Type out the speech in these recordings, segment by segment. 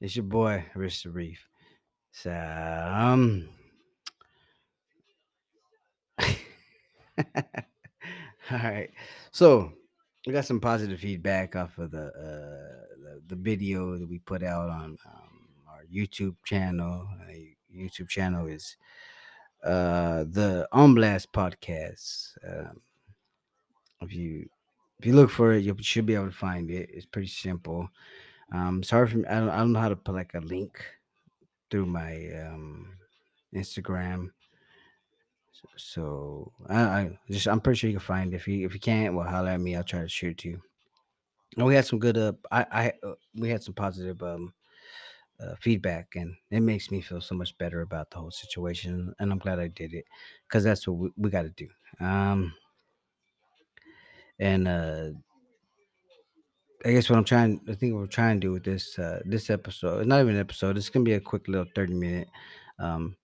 It's your boy, Rich Reef. So, um, all right. So, we got some positive feedback off of the uh, the, the video that we put out on um, our YouTube channel. Uh, YouTube channel is uh, the On Blast podcast. Um, if you if you look for it, you should be able to find it. It's pretty simple. Um, hard for me. I don't, I don't know how to put like a link through my um, Instagram. So, so I, I just I'm pretty sure you can find it. If you if you can't, well, holler at me. I'll try to shoot to you. And we had some good. Uh, I I uh, we had some positive um uh, feedback, and it makes me feel so much better about the whole situation. And I'm glad I did it because that's what we, we got to do. Um, and uh, I guess what I'm trying, I think what we're trying to do with this uh, this episode, it's not even an episode. It's gonna be a quick little 30 minute um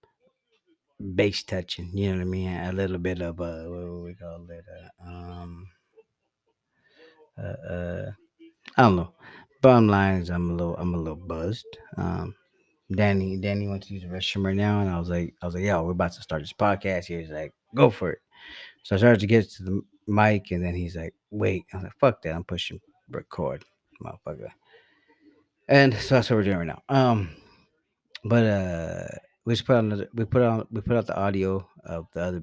base touching. You know what I mean? A little bit of uh, what do we call it? Uh, um, uh, uh, I don't know. Bottom line is, I'm a little, I'm a little buzzed. Um, Danny, Danny went to use the restroom right now, and I was like, I was like, yo, we're about to start this podcast. He was like, go for it. So I started to get to the mic, and then he's like, wait. I was like, fuck that. I'm pushing record, motherfucker. And so that's what we're doing right now. Um, but uh, we just put on the, we put on we put out the audio of the other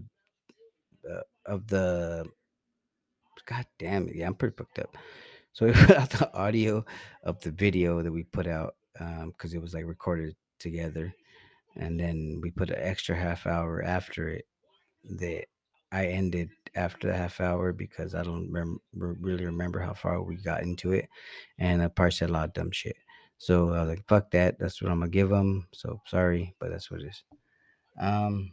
uh, of the god damn it yeah i'm pretty booked up so we put out the audio of the video that we put out um because it was like recorded together and then we put an extra half hour after it that i ended after the half hour because i don't really remember how far we got into it and i probably said a lot of dumb shit so i was like fuck that that's what i'm gonna give them so sorry but that's what it is um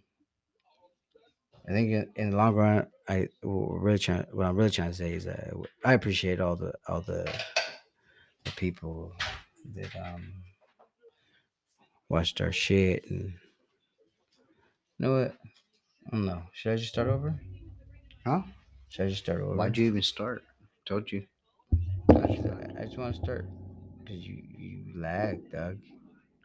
I think in, in the long run, I really trying. What I'm really trying to say is that I appreciate all the all the, the people that um watched our shit and you know what? I don't know. Should I just start over? Huh? Should I just start over? Why'd you even start? Told you. I just, want to start because you you lag, dog.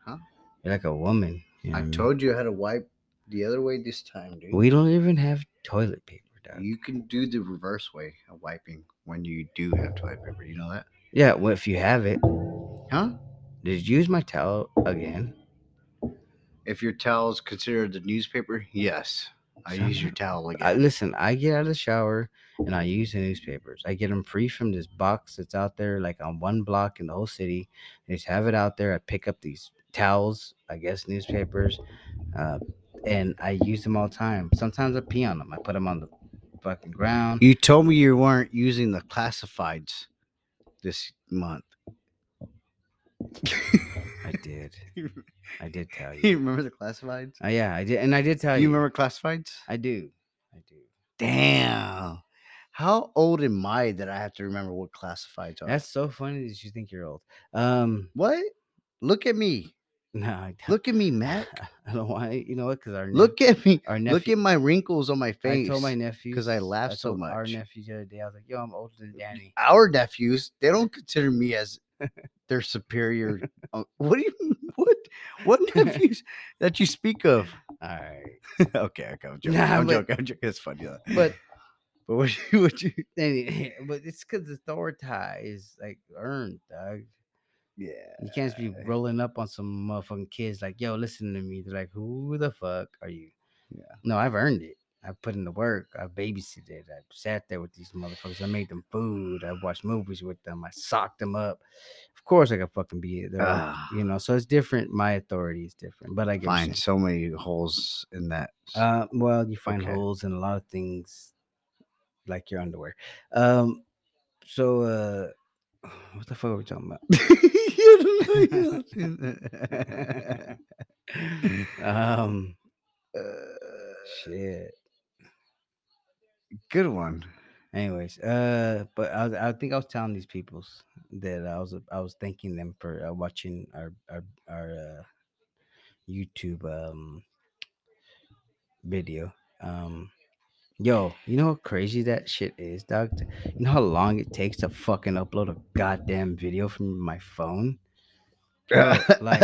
Huh? You're like a woman. you know I what mean? told you how to wipe the other way this time, dude. We don't even have toilet paper, dog. You can do the reverse way of wiping when you do have toilet paper. You know that? yeah. Well, if you have it, Huh? did you use my towel again? If your towel's considered the newspaper, yes. I use your towel again. I, listen, I get out of the shower and I use the newspapers. I get them free from this box that's out there, like on one block in the whole city. They just have it out there. I pick up these towels, I guess newspapers, uh, and I use them all the time. Sometimes I pee on them. I put them on the fucking ground. you told me you weren't using the classifieds this month. I did. I did tell you you. remember the classifieds? Uh, yeah, I did, and I did tell you. you remember classifieds? I do. I do. Damn. How old am I that I have to remember what classifieds are? That's so funny that you think you're old. Um, what? Look at me. No, I don't. Look at me, Matt. I don't want. You know what? Because our Look at me. our Look at my wrinkles on my face. I told my nephew because I laugh so much. Our nephews the other day, I was like, "Yo, I'm older than Danny." Our nephews, they don't consider me as their superior. Uh, what do you what what nephews that you speak of? All right, okay, okay, I'm joking. Nah, I'm but- joking. I'm joking. It's funny. though. but But what you what you but it's because the Thor tie is like earned, dog. Yeah. You can't just be rolling up on some motherfucking kids like, "Yo, listen to me." They're like, "Who the fuck are you?" Yeah. No, I've earned it. I put in the work. I babysitted. I sat there with these motherfuckers. I made them food. I watched movies with them. I socked them up. Of course, I could fucking be there. Ah. you know, so it's different. My authority is different. But I get Find so many holes in that. Uh, well, you find Okay. holes in a lot of things, like your underwear. Um, so uh, what the fuck are we talking about? um, Uh, shit. good one. Anyways, uh, but I, was- I think I was telling these peoples that I was I was thanking them for uh, watching our our our uh, YouTube um video. Um, Yo, you know how crazy that shit is, dog? You know how long it takes to fucking upload a goddamn video from my phone? Bro, like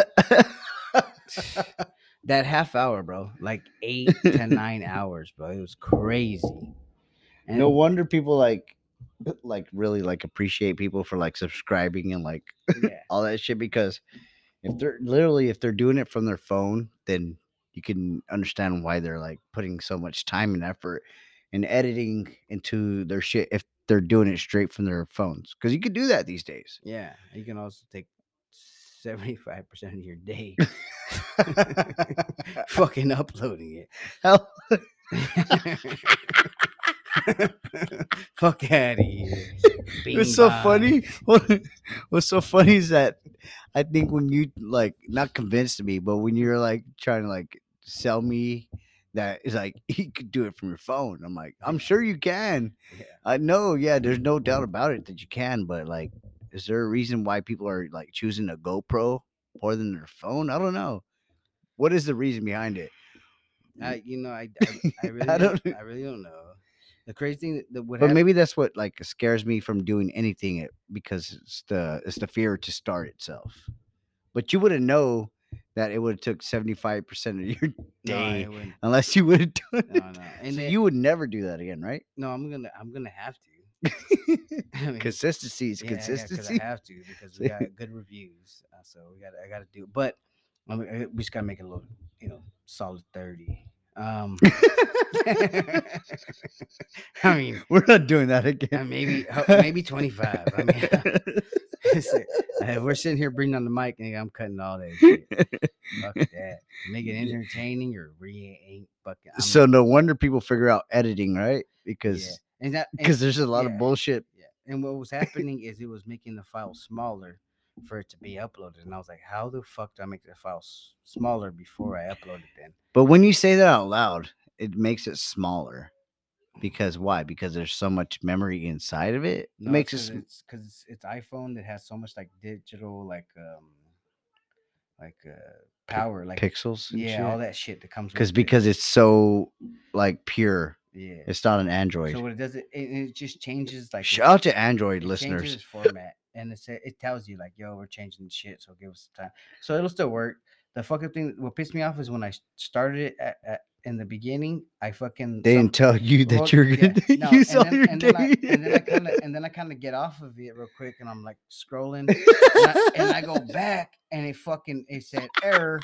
that half hour, bro. Like eight to nine hours, bro. It was crazy. And no wonder people like like really like appreciate people for like subscribing and like yeah, all that shit because if they're literally if they're doing it from their phone then you can understand why they're like putting so much time and effort and editing into their shit if they're doing it straight from their phones because you can do that these days yeah. You can also take seventy-five percent of your day fucking uploading it. Hell, Fuck out of here. What's so Bing funny? what's so funny is that I think when you like not convinced me, but when you're like trying to like sell me that it's like you could do it from your phone. I'm like, I'm sure you can. Yeah. I know, yeah, there's no doubt about it that you can, but like, is there a reason why people are like choosing a GoPro more than their phone? I don't know. What is the reason behind it? I, you know, I, I, I really, I don't, I really don't know. The crazy thing that would But happen, maybe that's what like scares me from doing anything it- because it's the it's the fear to start itself. But you wouldn't know that it would have took 75% of your no, I day wouldn't. unless you would have done it. No, no. And so then- you would never do that again, right? no, I'm gonna, I'm gonna have to. I mean, Consistency is yeah, yeah, consistency. I have to because we got good reviews, uh, so we got, I got to do. it. But I mean, we just gotta make it a little, you know, solid thirty. Um, I mean, We're not doing that uh, again. maybe, maybe twenty five. I mean, uh, we're sitting here bringing on the mic, and I'm cutting all that. Shit. Fuck that. Make it entertaining or we ain't fucking. I'm- so no wonder people figure out editing, right? Because and that because there's a lot yeah. of bullshit. Yeah. And what was happening is it was making the file smaller for it to be uploaded. And I was like, how the fuck do I make the file s- smaller before I upload it then? But when you say that out loud, it makes it smaller. Because why? Because there's so much memory inside of it. It makes it. sm- it's because it's, it's iPhone that has so much like digital, like, um, like, uh, power, like, pixels. yeah, all that shit that comes Because it. because it's so like pure. Yeah. It's not an Android. So what it does, it, it, it just changes like Shout out to Android listeners. format and it it tells you like, yo, we're changing shit, so give us some time. So it'll still work. The fucking thing, what pissed me off is when I started it at, at, in the beginning, I fucking They didn't tell you that well, you're yeah, gonna no, use and all then, your and then I, data. and then I kind of and then I kind of get off of it real quick, and I'm like scrolling, and I, and I go back, and it fucking it said error.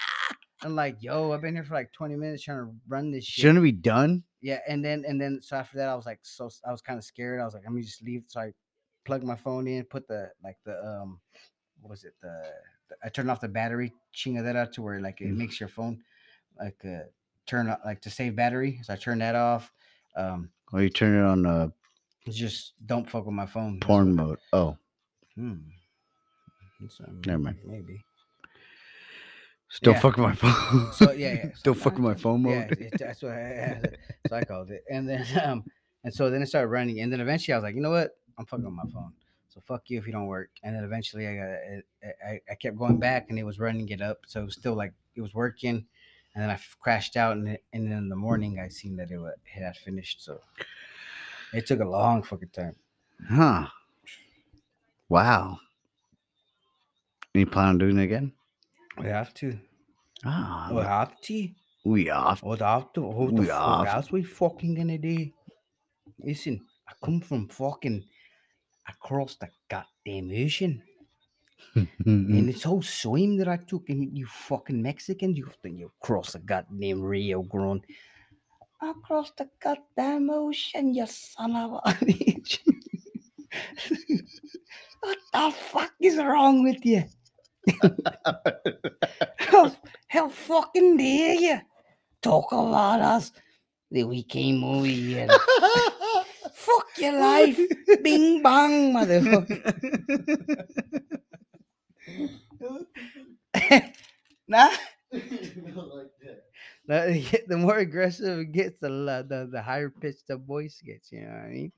I'm like, yo, I've been here for like 20 minutes trying to run this shit. Shouldn't it be done? Yeah, and then and then so after that, I was like, so I was kind of scared. I was like, let me just leave. So I plugged my phone in, put the like the um, what was it? The, the I turned off the battery chinga that out to where like it Mm. makes your phone like uh turn like to save battery. So I turned that off. Um, Or you turn it on uh, just don't fuck with my phone. Porn mode. Oh, Hmm. Uh, Never mind. Maybe. Still Yeah. fuck with my phone. So yeah, yeah. Don't so fuck with my phone Yeah, mode. it- that's what I, so I called it. And then um, and so then it started running, and then eventually I was like, you know what? I'm fucking with my phone. So fuck you if you don't work. And then eventually I got it, I, I kept going back, and it was running it up, so it was still like it was working. And then I f- crashed out, and, it- and then in the morning I seen that it, it had finished. So it took a long fucking time. Huh. Wow. Any plan on doing it again? We have to. Ah, We have to. we off. What after? What the We fuck are- else we fucking gonna do? Listen, I come from fucking across the goddamn ocean, and it's all swim that I took, and you fucking Mexican, you think you cross the goddamn Rio Grande. Across the goddamn ocean, you son of a bitch. what the fuck is wrong with you? How, how fucking dare you talk about us that we came over here? Fuck your life. Bing bang, motherfucker. nah. The, the more aggressive it gets, the, the the higher pitched the voice gets. You know what I mean?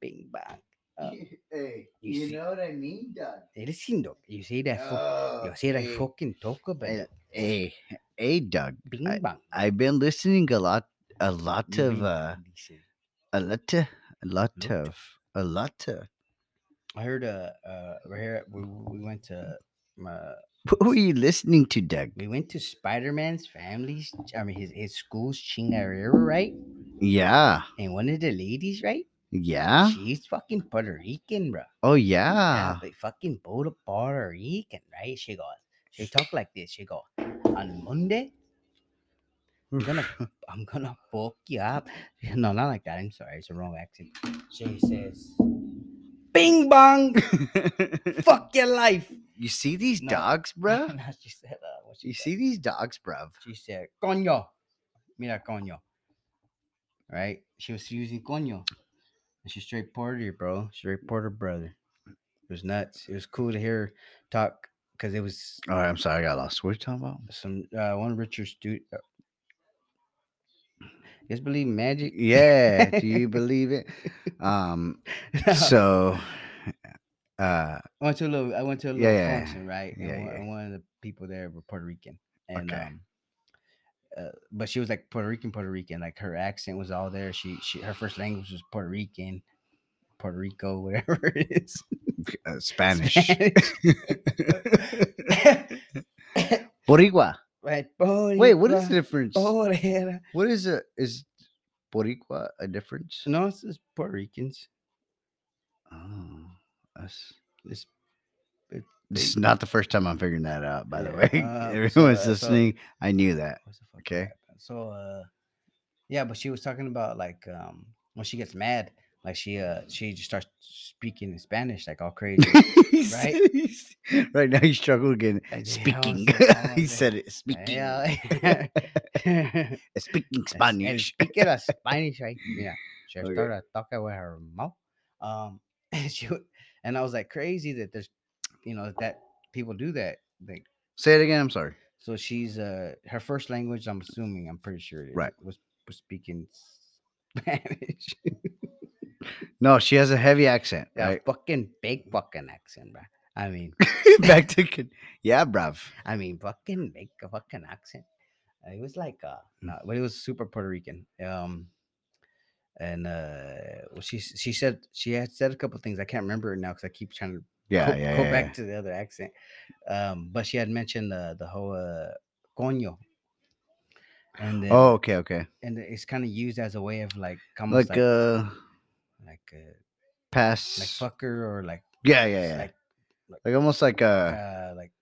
Bing bang. Uh, hey, you you see- know what I mean, Doug? Hey, listen, dog. You see that? Oh, you see that hey, fucking talk about hey, it. hey, hey, Doug. Bing I- bang. I've been listening a lot, a lot of uh. A lot, of- a lot Lot. of, a lot of. I heard uh uh we're here we, we went to uh What were you listening to, Doug? we went to Spider Man's family's I mean his his school's chingarera, right? Yeah, And one of the ladies, right? Yeah. She's fucking Puerto Rican, bro. Oh Yeah, yeah. but fucking Puerto Puerto Rican, right? She goes, she talk like this. She go, on Monday, I'm gonna, I'm gonna fuck you up. No, not like that. I'm sorry, it's a wrong accent. She says, "Bing bong, fuck your life." you see these No. dogs, bro? No, she said, uh, what she You said? see these dogs, bruv? She said, "Coño, mira coño." Right? She was using coño. And she's straight Puerto, bro. Straight Puerto brother. It was nuts. It was cool to hear her talk because it was All right, I'm sorry, I got lost. What are you talking about? some uh, one of Richard's dude. Uh, you guys believe magic? Yeah, do you believe it? Um, so, uh, I went to a little. I went to a little Yeah, function, right? Yeah, and, one, and one of the people there were Puerto Rican, and Okay. um, uh, but she was like Puerto Rican, Puerto Rican. Like her accent was all there. She, she, her first language was Puerto Rican, Puerto Rico, whatever it is. uh, Spanish. Spanish. Boricua. right. Wait, what is the difference? Boricua. What is it? Is Boricua a difference? No, it's just Puerto Ricans. Oh, that's It's, it, this is not the first time I'm figuring that out. By the way, uh, everyone's uh, so- listening. I knew that. What's the fuck Okay. So uh yeah, but she was talking about like um when she gets mad, like she uh she just starts speaking in Spanish like all crazy. Right? right now, you struggle again. Yeah, Speaking. so- he said it. Speaking. Yeah. Speaking Spanish. speaking of Spanish, right? Yeah. She Okay. started talking with her mouth. Um and she and I was like crazy that there's you know that people do that. Like Say it again. I'm sorry. so she's uh her first language, I'm assuming, I'm pretty sure it Right. was was speaking Spanish. No, she has a heavy accent, Yeah, right? fucking big fucking accent, bro. I mean, Back to con- yeah, bruv. I mean, fucking big fucking accent. It was like, uh, no, but it was super Puerto Rican. Um, and uh, well, she she said she had said a couple things. I can't remember it now because I keep trying to Yeah, go, yeah, go yeah, back yeah. to the other accent. Um, but she had mentioned the the whole uh, coño. And then, Oh, okay, okay. and it's kind of used as a way of like, Like, like, uh, like, uh, pass. like fucker or like, yeah, yeah, yeah. like, Like, almost like uh, uh, like,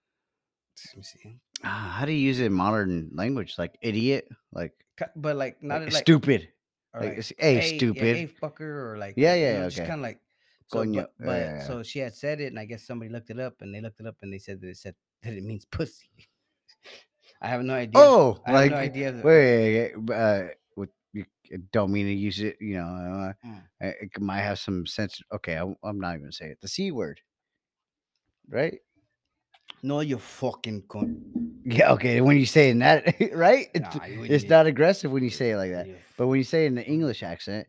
let me see. ah, how do you use it in modern language? Like idiot, like, but like not like like stupid. Like, like, it's, hey, yeah, stupid. hey fucker, or like Yeah, you yeah, know, yeah, just kind of like so, Coño, but, but yeah, so she had said it, and I guess somebody looked it up, and they looked it up, and they said that it said that it means pussy. I have no idea. oh, I have like no idea. wait, wait, wait, uh, with you don't mean to use it. You know, uh, Mm. it might have some sense. Okay, I, am not even gonna say it. The c word, right? No, you fucking cunt. Yeah. Okay. When you say it in that, right? It's, Nah, it's wouldn't aggressive when you say it like that. But when you say it in the English accent,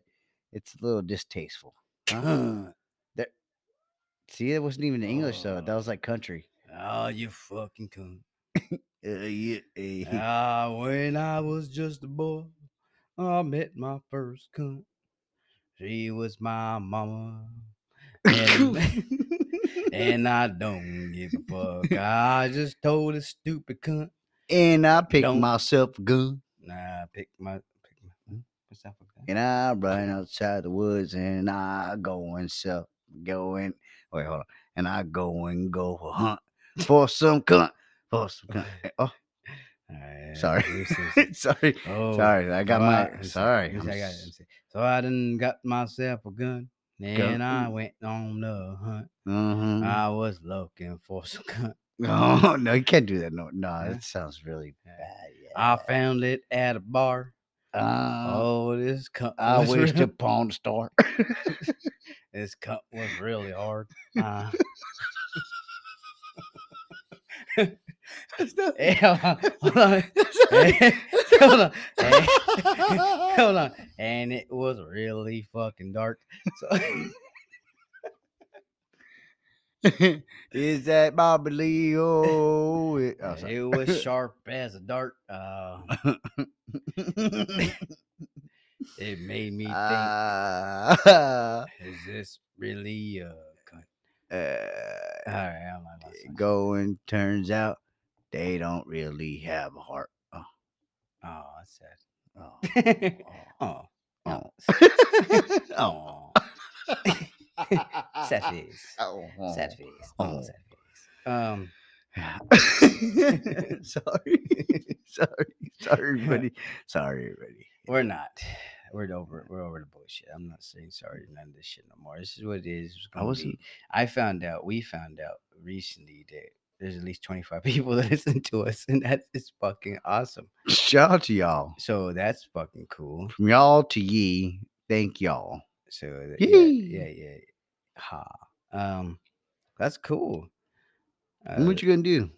it's a little distasteful. fuck- See, it wasn't even English though. That Oh. was like country. oh, you fucking cunt. Uh, yeah, eh. Ah, when I was just a boy, I met my first cunt. She was my mama. And, and I don't give a fuck. I just told a stupid cunt. and I picked Don't- myself a gun. Nah, pick my pick my hmm? gun? And I run outside the woods and I go and self go and wait, hold on. And I go and go a hunt for some cunt. For some cunt. Eh, Oh, sorry. sorry. oh, Sorry. I got my let me see, sorry. let me I'm see, I got it, s- let me see. So I done got myself a gun. Then I went on the hunt. Mhm. I was looking for some cunt. Oh no, you can't do that. No, no, Huh? that sounds really bad. Yeah. I found it at a bar. Uh, oh, this cunt. I wish real- to pawn store. This cut was really hard. Uh, hey, hold on, hold on. Hey, hold on. Hey, hold on. And it was really fucking dark. So Is that Bobby Lee? Oh, it, oh it was sharp as a dart. Uh, It made me think. Uh, is this really a cunt? uh, All right, I'm not going turns out they don't really have a heart. Oh, Oh, that's oh, sad. oh, oh, oh. oh, sad face. Oh, Sad face. Oh. Oh, sad face. Um, sorry, sorry, sorry, everybody. Sorry, everybody. We're not. We're over. We're over the bullshit. I'm not saying sorry to none of this shit no more. This is what it is. I wasn't. I found out. We found out recently that there's at least 25 people that listen to us, and that is fucking awesome. Shout out to y'all. So that's fucking cool. From y'all to ye, thank y'all. So that, yeah, yeah, yeah. Ha. Um, that's cool. Uh, what you gonna do?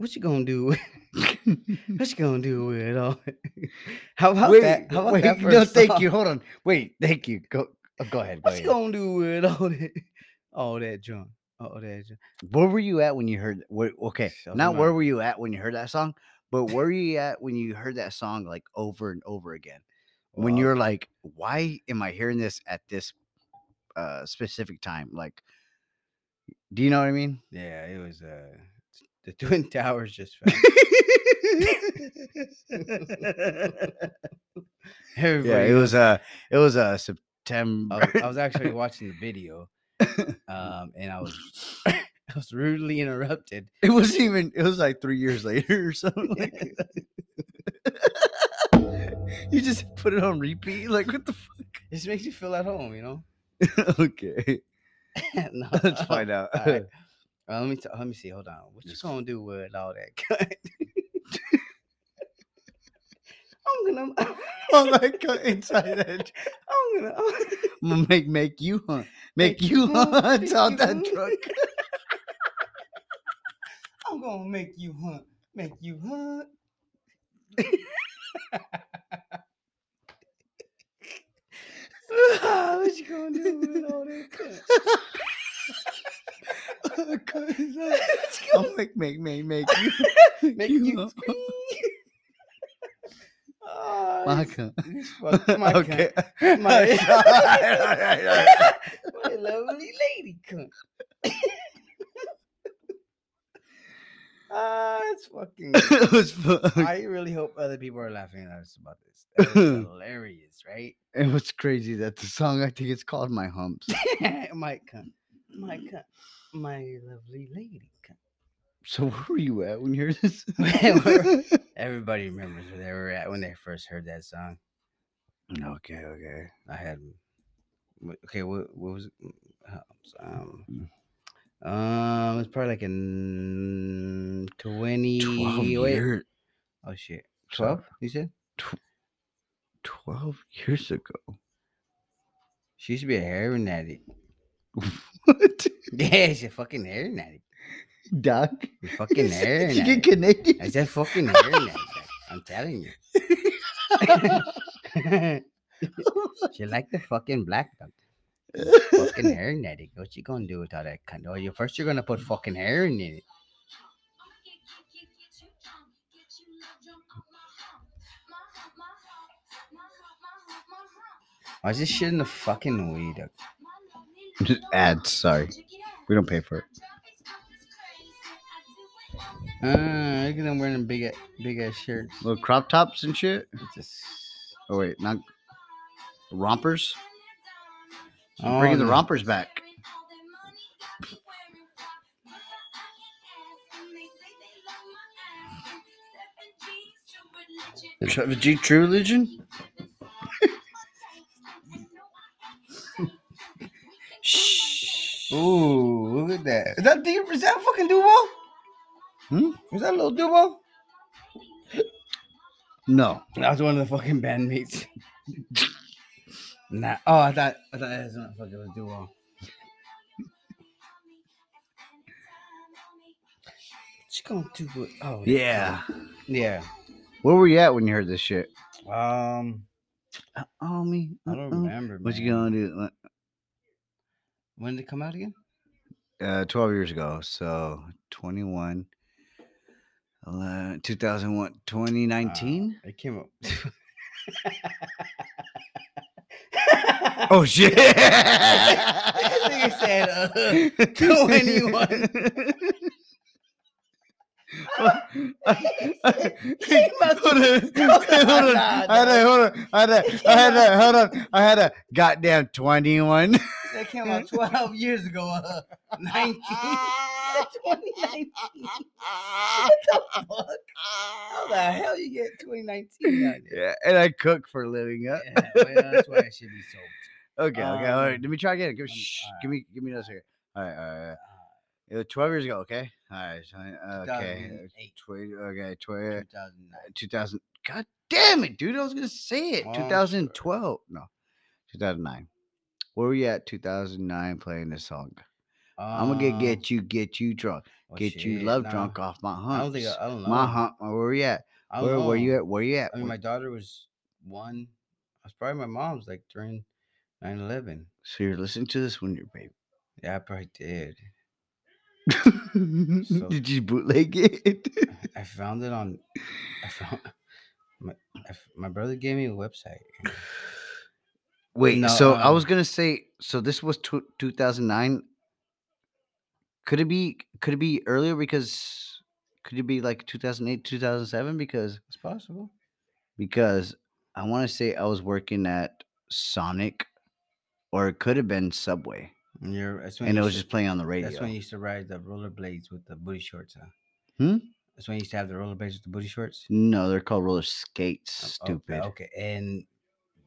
What you gonna do? what you gonna do with it all? How about wait, that? How about wait, that? no, thank song? you. Hold on. Wait, thank you. Go, oh, go ahead. Go What you gonna do with all that? All that junk. All that junk. Where were you at when you heard? Where, okay, was not where were you at when you heard that song, but where were you at when you heard that song like over and over again? when you're like, why am I hearing this at this uh specific time? Like, do you know what I mean? Yeah, it was uh the Twin Towers just fell. Yeah, it was uh it was uh September. I was, I was actually watching the video, um, and I was I was rudely interrupted. it wasn't even. It was like three years later or something. Like that. you just put it on repeat. Like what the It just makes you feel at home, you know. okay, no, let's find out. right. Uh, let me t- let me see. Hold on. What you gonna do with all that? cut? I'm gonna. All that cut inside that. I'm gonna. I'm gonna make make you hunt. Make, you hunt out that truck. I'm gonna make you hunt. Make you hunt. what you gonna do with all that cut? I'll make make make make you Make you scream. Oh, my this- cunt. my okay. cunt. My, my lovely lady cunt. Ah, it's fucking. it was fun. I really hope other people are laughing at us about this. That was hilarious, right? And what's crazy that the song I think it's called My Humps. my cunt. My cunt. My lovely lady. So where were you at when you heard this? Everybody remembers where they were at when they first heard that song. okay, okay. I had. Okay, what, what was it? Mm, Um, Mm. um, it's probably like in twenty. Twelve wait, years. Oh shit, twelve? You said Twelve years ago. she used to be a heroin addict. What? Yeah, she's a fucking heroin addict. Doc? You fucking heroin you get. Canadian? I said fucking heroin addict. I'm telling you. she like the fucking black dog. Fucking heroin addict. What you gonna do with all that cunt? Oh, you first you're gonna put fucking heroin in it. Why is this shit in the fucking weed? Just ads, sorry. We don't pay for it. Uh, look at them wearing big, big ass shirts. Little crop tops and shit. It's just, Oh wait, not rompers. oh, Bringing the rompers back. Trevor G True Religion. Shh. Ooh, look at that. Is that deep? Is that fucking Duval? Hmm? Is that a little Duval? No. That was one of the fucking bandmates. nah. Oh, I thought I thought that was not fucking was. What you gonna do with? Oh Yeah. yeah. Where were you at when you heard this shit? Um, Oh me. I don't uh-uh. remember. What you man. gonna do? When did it come out again? Uh, 12 years ago. So 21, 11, 2001, 2019. Uh, it came out. Oh shit! Nigga said, uh, 21. Came out hold on, hold on, I had hold on, I had had to, hold on, I had a goddamn twenty-one. That came out 12 years ago. Uh, 19. 2019. What the fuck? How the hell you get 2019? Yeah, and I cook for a living. Huh? Yeah, well, that's why it should be sold. Okay, okay. all right. Um, Let me try again. Give me, um, shh, alright. give me, give me another second. All right, all right. Right. It was twelve years ago. Okay. All right. so, uh, Okay. 2008. Twenty. Okay. Twenty. 2009. 2000. God damn it, dude! I was gonna say it. Oh, I'm sorry. 2012. No, 2009. Where were you at? 2009 playing this song. I'm gonna get uh, get you, get you drunk, oh, get you love nah. drunk off my I don't think I, I don't know. my hunt. Where were you at? I Where were you at? Where you at? I mean, my daughter was one. I was probably my mom's like during 9 11. so you're listening to this when you're baby. Yeah, I probably did. Did you bootleg it? I found it on. I found my I my brother gave me a website. Wait, No, so I um, was gonna say, so this was tw 2009. Could it be? Could it be earlier? Because could it be like 2008, 2007? Because It's possible. because I want to say I was working at Sonic, or it could have been Subway, And you're that's when and you it was used just playing on the to, radio. that's when you used to ride the rollerblades with the booty shorts. Huh? Hmm? That's when you used to have the rollerblades with the booty shorts. No, they're called roller skates. Oh, Stupid. Okay, and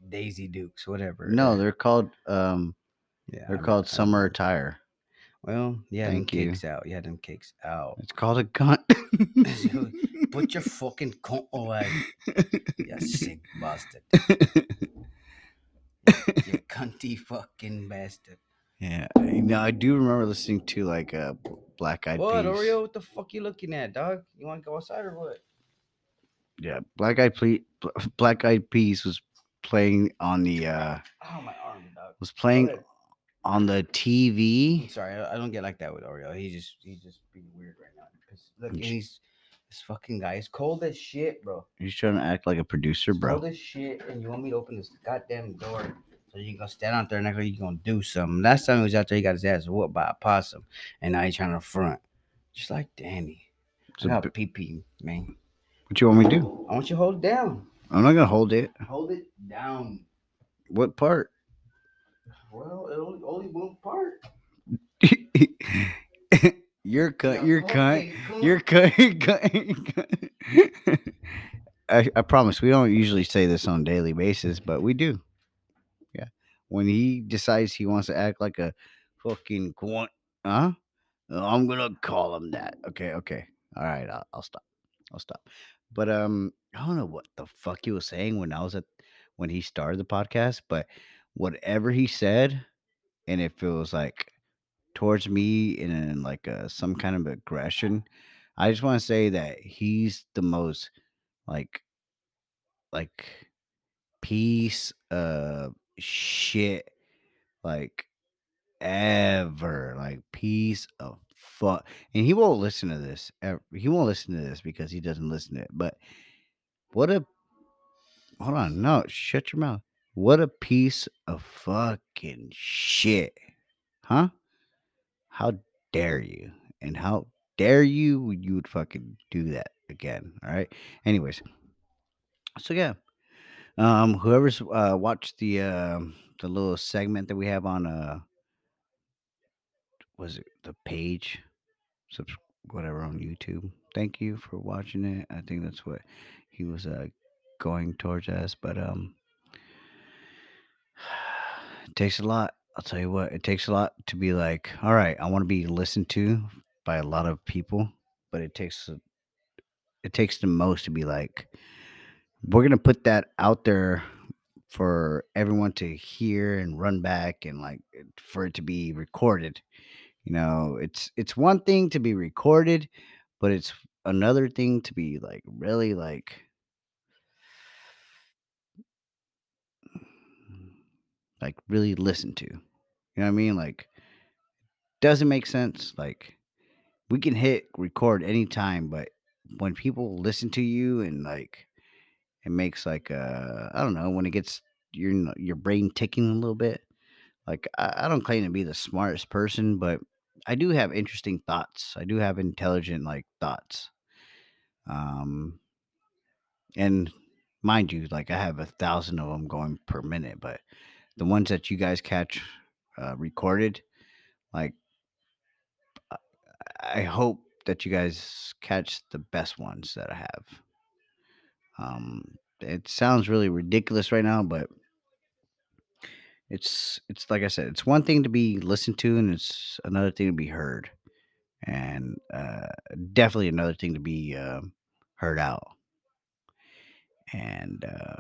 Daisy Dukes, whatever. No, uh, they're called um, yeah, they're I'm- called summer attire. Well, yeah, them Thank you. cakes out. Yeah, them cakes out. It's called a cunt. Put your fucking cunt away, you sick bastard. You cunty fucking bastard. Yeah, you know, I do remember listening to like uh, Black Eyed What, Peas. Oreo? What the fuck you looking at, dog? You want to go outside or what? Yeah, Black Eyed Ple- Black Eyed Peas was playing on the uh Oh, my arm, dog. was playing on the I'm TV. sorry, I, don't get like that with Oreo. He just he's just being weird right now because look, and He's- this fucking guy. It's cold as shit, bro. He's trying to act like a producer, It's bro. cold as shit, and you want me to open this goddamn door so you can go stand out there and act like you gonna do something. Last time he was out there, he got his ass whooped by a possum, and now he's trying to front, just like Danny. It's a I got bit- pee pee, man. What you want me to do? I want you to hold it down. I'm not gonna hold it. Hold it down. What part? Well, it only only one part. you're cut. You're cut. You're cut. You're cut. Cut. I, I promise we don't usually say this on a daily basis, but we do. Yeah. When he decides he wants to act like a fucking quant, huh? I'm gonna call him that. Okay, okay. All right, I'll, I'll stop. I'll stop. But um, I don't know what the fuck he was saying when I was at when he started the podcast, but whatever he said, and if it was like towards me in like uh, some kind of aggression, I just want to say that he's the most like like piece of shit like ever like piece of fuck and he won't listen to this ev- he won't listen to this because he doesn't listen to it but what a hold on no shut your mouth. What a piece of fucking shit huh? How dare you and how dare you you would fucking do that again all right? Anyways so yeah um whoever's uh watched the um the little segment that we have on uh was it the page? Subs- whatever on youtube. Thank you for watching it. I think that's what he was uh going towards us but um it takes a lot i'll tell you what it takes a lot to be like all right i want to be listened to by a lot of people but it takes it takes the most to be like we're gonna put that out there for everyone to hear and run back and like for it to be recorded. You know it's it's one thing to be recorded but it's another thing to be like really like like really listen to you know what i mean like doesn't make sense like we can hit record anytime but when people listen to you and like it makes like uh i don't know when it gets your your brain ticking a little bit. Like I, I don't claim to be the smartest person, but I do have interesting thoughts. I do have intelligent like thoughts. Um, and mind you, like I have a thousand of them going per minute, but the ones that you guys catch uh, recorded, like I- hope that you guys catch the best ones that I have. Um, it sounds really ridiculous right now, but it's it's like I said, it's one thing to be listened to, and it's another thing to be heard, and uh, definitely another thing to be um heard out. And uh,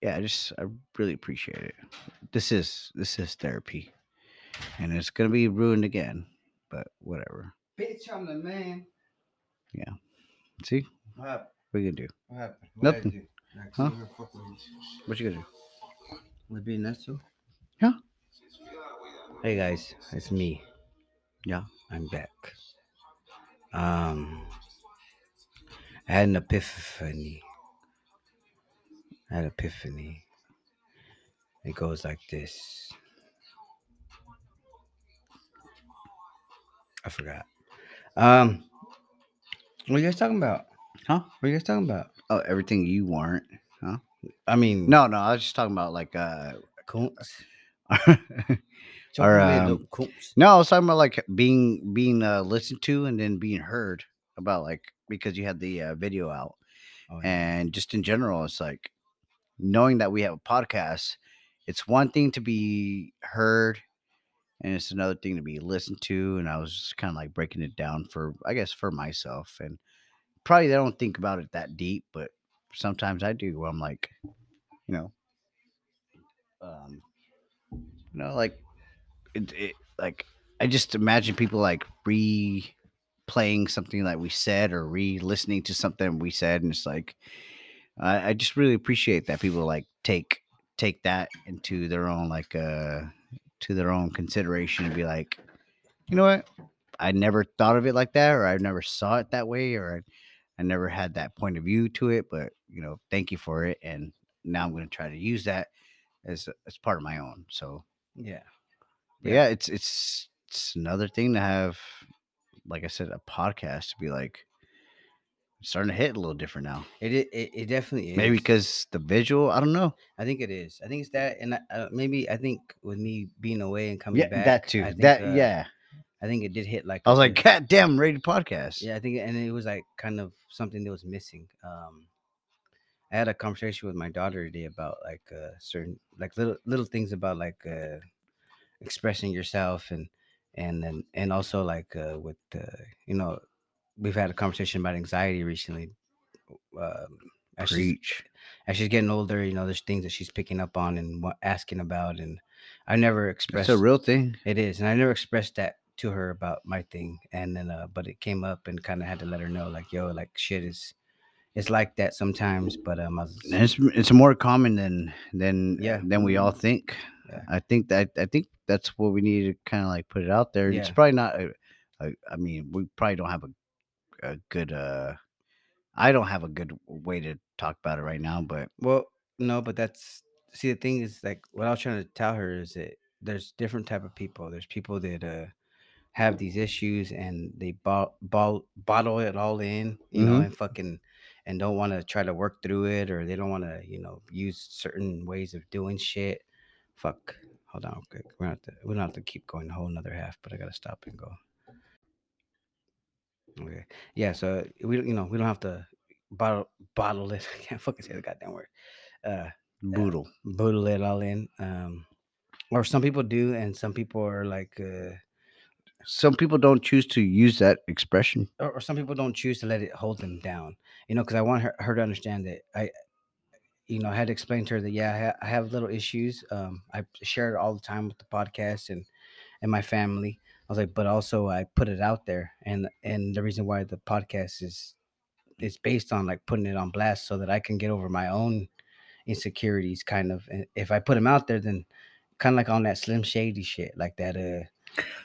yeah, I just I really appreciate it. This is this is therapy, and it's gonna be ruined again, but whatever. Bitch, I'm the man. Yeah. See, What happened? what you gonna do? What happened? What Nothing. Like, Huh? What you gonna do? Was being nuts too? Yeah. Hey guys, it's me. Yeah. I'm back. Um, I had an epiphany. I had an epiphany. It goes like this. I forgot. Um, what are you guys talking about? Huh? What are you guys talking about? Oh, everything you weren't. Huh? I mean, No, no, I was just talking about like uh. Coons. Or, um. No, I was talking about like being being uh, listened to and then being heard about like because you had the uh, video out Oh, yeah. and just in general, it's like knowing that we have a podcast. It's one thing to be heard, and it's another thing to be listened to. And I was just kind of like breaking it down for I guess for myself, and probably they don't think about it that deep, but sometimes I do. where I'm like, you know, um, you know, like it, it like I just imagine people like replaying something that we said or re-listening to something we said, and it's like I, just really appreciate that people like take take that into their own like uh to their own consideration and be like, you know what, I never thought of it like that, or I never saw it that way, or I, I never had that point of view to it, but you know, thank you for it, and now I'm going to try to use that as as part of my own. So yeah. but Yeah. it's it's it's another thing to have, like I said, a podcast to be like starting to hit a little different now. It, it it it definitely is. Maybe because the visual, I don't know. I think it is. I think it's that, and I, uh, maybe I think with me being away and coming Yeah, back, that too. Think, that uh, yeah. I think it did hit like I was like, God damn, rated podcast. yeah, I think, and it was like kind of something that was missing. Um, I had a conversation with my daughter today about like uh, certain like little little things about like uh, expressing yourself and and then and also like uh, with uh, you know we've had a conversation about anxiety recently. Um, as she's, Preach. as she's getting older, you know, there's things that she's picking up on and asking about, and I never expressed It's a real thing. it is, and I never expressed that to her about my thing, and then uh, but it came up and kind of had to let her know, like, yo, like shit is, it's like that sometimes, but um, I was, it's it's more common than than Yeah. than we all think. Yeah. I think that I think that's what we need to kind of like put it out there. It's probably not. A, a, I mean, we probably don't have a a good. uh I don't have a good way to talk about it right now, but well, no, but that's see the thing is like what I was trying to tell her is that there's different type of people. There's people that uh have these issues and they ball, ball, bottle it all in, you know, Mhm. and fucking and don't want to try to work through it or they don't want to, you know, use certain ways of doing shit. Fuck. Hold on, quick. We don't have to. We don't have to keep going the whole another half, but I gotta stop and go. Okay. Yeah. So we, you know, we don't have to bottle bottle it. I can't fucking say the goddamn word. Uh, brutal. bottle it all in. Um, or some people do, and some people are like. uh Some people don't choose to use that expression. or, or some people don't choose to let it hold them down you know because i want her, her to understand that i you know i had to explain to her that yeah i, ha- I have little issues um i share it all the time with the podcast and and my family i was like but also i put it out there and and the reason why the podcast is is based on like putting it on blast so that i can get over my own insecurities kind of and if i put them out there then kind of like on that slim shady shit like that uh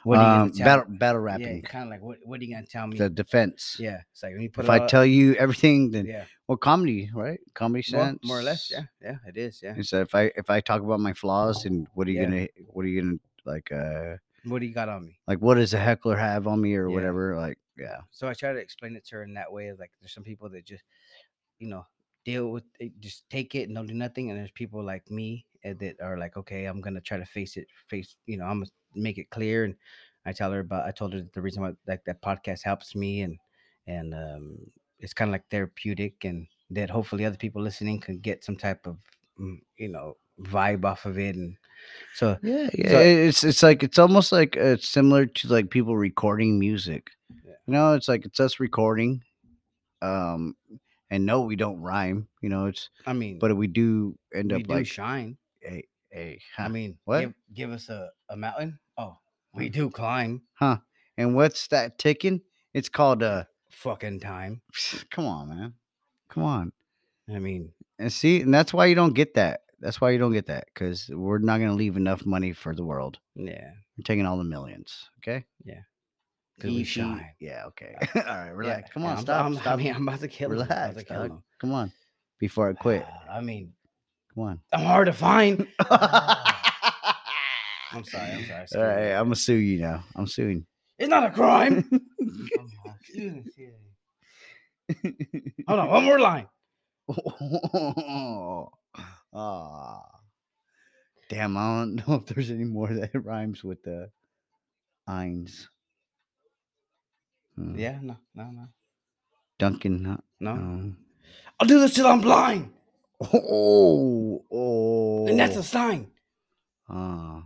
What are you Um, gonna tell battle me? battle Yeah, rapping, kind of like what what are you gonna tell me? the defense. yeah, it's like when you put If I all- tell you everything, then yeah, well, comedy, right? Comedy sense, more or less, yeah, yeah, it is, yeah. And so if I if I talk about my flaws, and what are you Yeah. gonna what are you gonna like uh What do you got on me? like what does a heckler have on me or Yeah. whatever? Like yeah, So I try to explain it to her in that way. Like there's some people that just, you know, deal with it, just take it and don't do nothing. And there's people like me uh, that are like, okay, I'm gonna try to face it, face, you know, I'm gonna make it clear. And I tell her about, I told her that the reason why like that podcast helps me and and um, it's kind of like therapeutic, and that hopefully other people listening can get some type of, mm, you know, vibe off of it. And so yeah, yeah. So- it's it's like it's almost like uh, it's similar to like people recording music. Yeah. You know, it's like it's us recording, um, and no, we don't rhyme. You know, it's I mean, but we do end we up do like shine. a a I mean, What? Give, give us a, a mountain. Oh, we do climb. Huh? And what's that ticking? It's called uh. Fucking time. Come on, man. Come on. I mean, And see, and that's why you don't get that. That's why you don't get that because we're not going to leave enough money for the world. yeah, We're taking all the millions. Okay. because EP shine. Yeah. Okay. all right. Relax. Yeah, Come on. I'm, stop. I'm, stop. I mean, I'm about to kill him. I'm about to Relax. kill him. Come on. Before I quit. Ah, I mean, Come on. I'm hard to find. I'm sorry. I'm sorry. right. excuse me. I'm gonna sue you now. I'm suing. It's not a crime. Oh, excuse me, excuse me. Hold on. One more line. Oh. Damn, I don't know if there's any more that rhymes with the Eins. Hmm. Yeah. No. No. No. Duncan. No. No. I'll do this till I'm blind, Oh, oh. and that's a sign. Ah.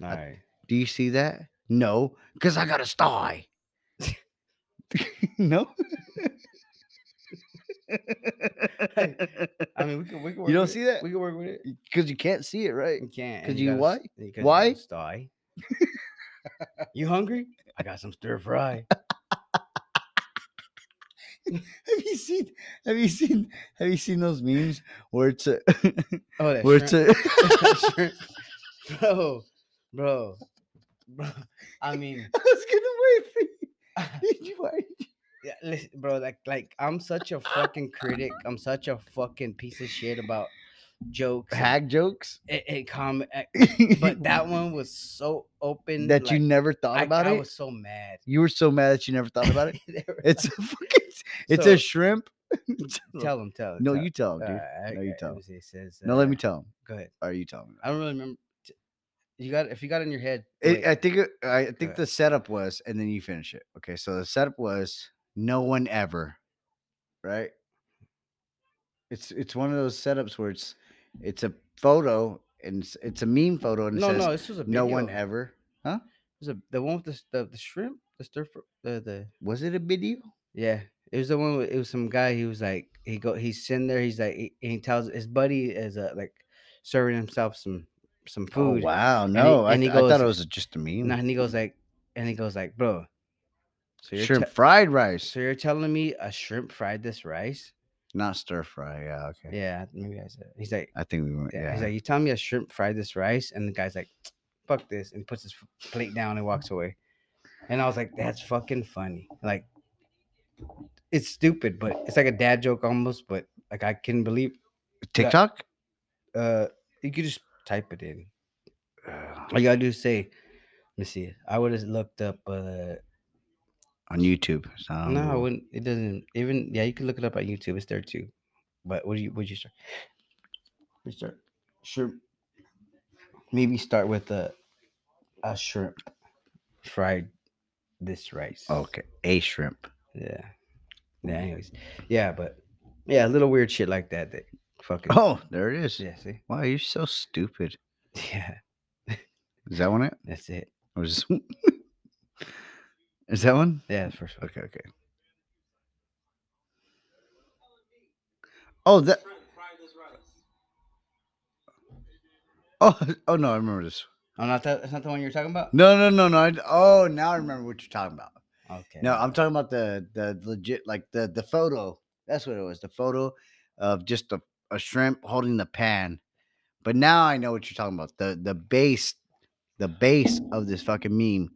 Right. do you see that? No, because I got a sty. no. I mean, we can. We can work you don't see it. that We can work with it. because you can't see it, right? You can't. 'Cause and you gotta why? because you Why? you hungry? I got some stir fry. Have you seen? Have you seen? Have you seen those memes where it's a Oh, that where it's a? Shrimp. bro, bro, bro. I mean, I was gonna wait for you. Did you yeah, listen, bro. Like, like I'm such a fucking critic. I'm such a fucking piece of shit about jokes. Hag jokes, It, it com- eh, but that one was so open that you never thought I, about I it. I was so mad. You were so mad that you never thought about it. It's a fucking. It's So- a shrimp. tell him, tell him. No, tell you tell him, dude. Alright, No, you tell him. It says, No, let uh, me tell him. Go ahead. Or you tell him. I don't really remember. You got if you got it in your head. It, I think I think the setup was, and then you finish it. Okay, so the setup was no one ever, right? It's it's one of those setups where it's it's a photo and it's, it's a meme photo and it no, says no, this was a no one ever. It was a, the one with the, the the shrimp, the stir fr- the the Was it a video? yeah. It was the one. With, it was some guy. He was like he go. He's sitting there. He's like he, he tells his buddy is uh, like serving himself some some food. Oh wow, no, I, and he th- I thought goes- it was just a meme. And and he goes like, and he goes like, bro. So you're Shrimp te- fried rice, so you're telling me a shrimp fried this rice? Not stir fry. Yeah, okay. Yeah, maybe I said. He's like, I think we went. Yeah. Yeah, He's like, you telling me a shrimp fried this rice? And the guy's like, fuck this. And puts his plate down and walks away. And I was like, that's fucking funny. Like, it's stupid, but it's like a dad joke almost. But like, I can believe, TikTok. uh, you could just type it in. All you gotta do is say, let me see. I would have looked up, uh, on YouTube. It's not on no, I Google. wouldn't. It doesn't even, yeah, you can look it up on YouTube. It's there too. But what do you, would you start? We start shrimp. Maybe start with a, a shrimp fried this rice. Okay, a shrimp. Yeah. Yeah, anyways. Yeah, but yeah, a little weird shit like that that fucking Oh, there it is. yeah, see? Wow, you're so stupid. Yeah, Is that one it? that's it. Or is, is that one? Yeah, first one. Okay, okay. Oh, that. Oh, oh no, I remember this. Oh, not that that's not the one you're talking about? No, no, no, no. I, oh, now I remember what you're talking about. Okay. No, I'm talking about the the legit, like the the photo. That's what it was. The photo of just a, a shrimp holding the pan. But now I know what you're talking about. The the base the base of this fucking meme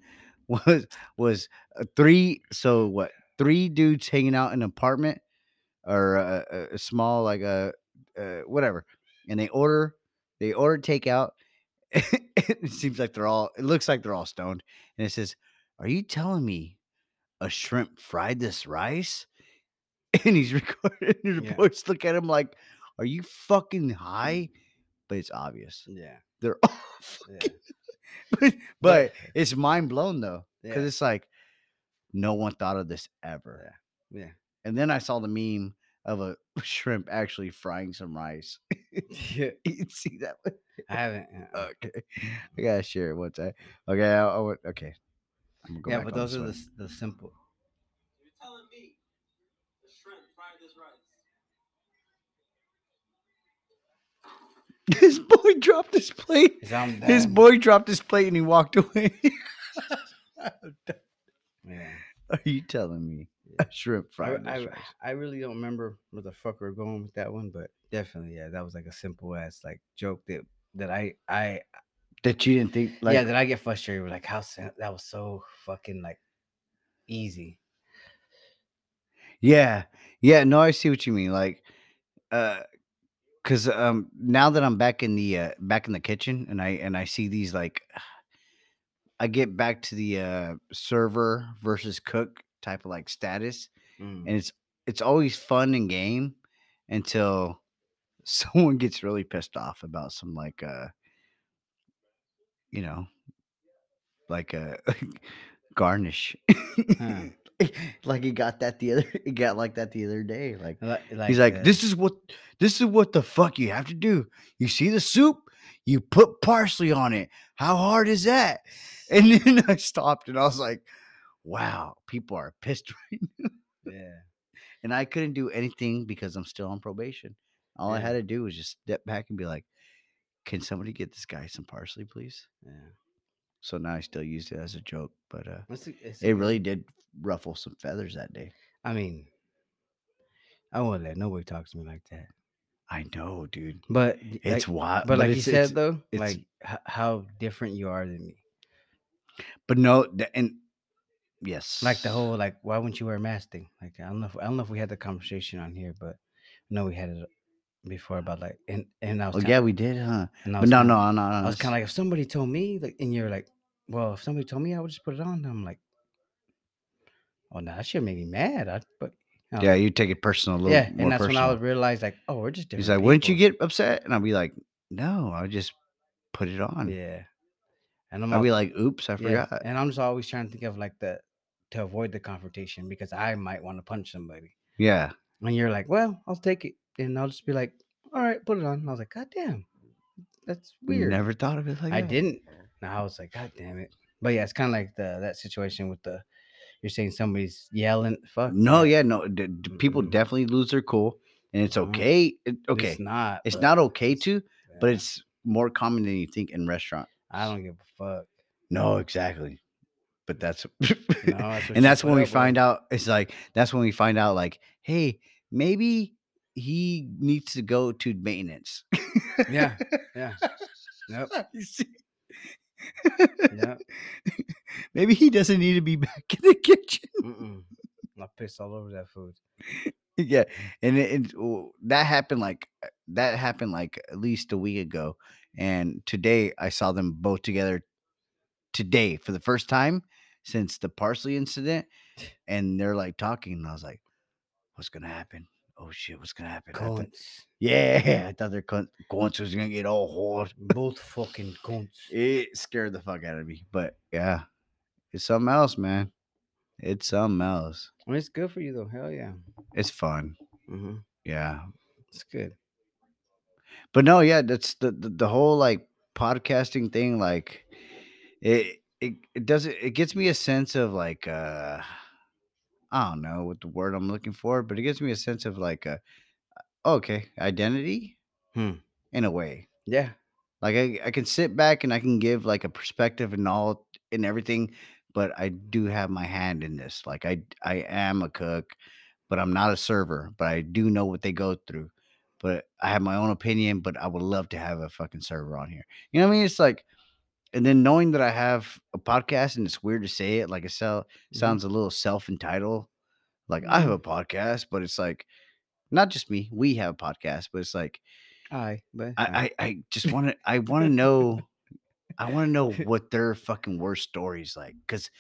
was was uh, three. So what? Three dudes hanging out in an apartment or a, a- a small like a uh, whatever, and they order they order takeout. it seems like they're all. It looks like they're all stoned, and it says, "Are you telling me a shrimp fried this rice?" And he's recording. And the Yeah. boys look at him like, "Are you fucking high?" But it's obvious. Yeah. They're all Yeah. But, but it's mind blown though, because Yeah. it's like no one thought of this ever. Yeah. And then I saw the meme of a shrimp actually frying some rice. Yeah. you see that? one? I haven't. uh, Okay, I gotta share it one time. Okay, I, I okay. Go yeah, but those are the one. the simple. You're telling me the shrimp fried this rice. His boy dropped his plate. His boy dropped his plate and he walked away. Yeah. Are you telling me Yeah. a shrimp I, fried I, rice? I really don't remember where the fuck we are going with that one, but definitely, yeah, that was like a simple ass like joke that that I I That you didn't think like yeah that I get frustrated with like how that was so fucking like easy. Yeah. Yeah, no, I see what you mean. Like uh cuz um now that I'm back in the uh back in the kitchen and I and I see these like I get back to the uh server versus cook type of like status Mm. and it's it's always fun and game until someone gets really pissed off about some like uh you know like a garnish Huh. like he got that the other he got like that the other day like Li- he's like uh, this is what this is what the fuck you have to do. You see the soup you put parsley on it. How hard is that? And then i stopped and i was like wow people are pissed right now. yeah. And i couldn't do anything because i'm still on probation. All i had to do was just step back and be like can somebody get this guy some parsley please? Yeah. So now i still use it as a joke but uh It's it's it really did ruffle some feathers that day I mean, I won't let nobody talk to me like that. i know dude But it's like, wild but like you said it's- though, it's- like h- how different you are than me. but no and yes Like the whole like why wouldn't you wear a mask thing? Like I don't know if I don't know if we had the conversation on here, but I know we had it before about like and and I was oh kinda- yeah we did huh? and I but no kinda- no no no I was kind of like if somebody told me like and you're like well if somebody told me I would just put it on I'm like oh no that should make me mad I, but know, yeah you take it personal a little yeah and that's personal. when I would realize like oh we're just different he's like wouldn't you get upset? And I'd be like no i'll just put it on. Yeah and I'm i'll be like oops i yeah, forgot. and I'm just always trying to think of like the to avoid the confrontation because I might want to punch somebody. Yeah. And you're like well I'll take it and I'll just be like all right put it on and I was like god damn that's weird never thought of it like I that. didn't. No, I was like, God damn it. But yeah, it's kind of like the that situation with the you're saying somebody's yelling. Fuck. no yeah no d- d- people Mm-mm. definitely lose their cool and it's Mhm. okay it, okay It's not. it's but not okay to but yeah, it's more common than you think in restaurant I don't give a fuck. no exactly but that's No, that's what you and that's put when we up with. find out it's like that's when we find out like hey maybe he needs to go to maintenance Yeah. Yeah. Yep. You see? Yep. maybe he doesn't need to be back in the kitchen Mm-mm. I pissed all over that food. yeah and it, it- that happened like uh, that happened like at least a week ago and today i saw them both together today for the first time since the parsley incident and they're like talking and i was like what's gonna happen oh shit what's gonna happen Cunts. yeah i thought their cunt guants was gonna get all hard Both fucking cunts. it scared the fuck out of me but yeah it's something else man it's something else mean, it's good for you though. Hell yeah. it's fun hmm yeah It's good. but no yeah that's the the, the whole like podcasting thing like it it, it does it, it gets me a sense of like uh i don't know what the word i'm looking for but it gives me a sense of like uh okay identity Hmm. in a way. Yeah. like I, I can sit back and i can give like a perspective and all and everything but i do have my hand in this. Like i i am a cook but i'm not a server but i do know what they go through. But i have my own opinion but i would love to have a fucking server on here. You know what i mean? It's like and then knowing that I have a podcast and it's weird to say it, like it sell, Mm-hmm. sounds a little self entitled. Like I have a podcast, but it's like not just me. We have a podcast, but it's like Aye, but I I, I just want to I want to know I want to know what their fucking worst stories like because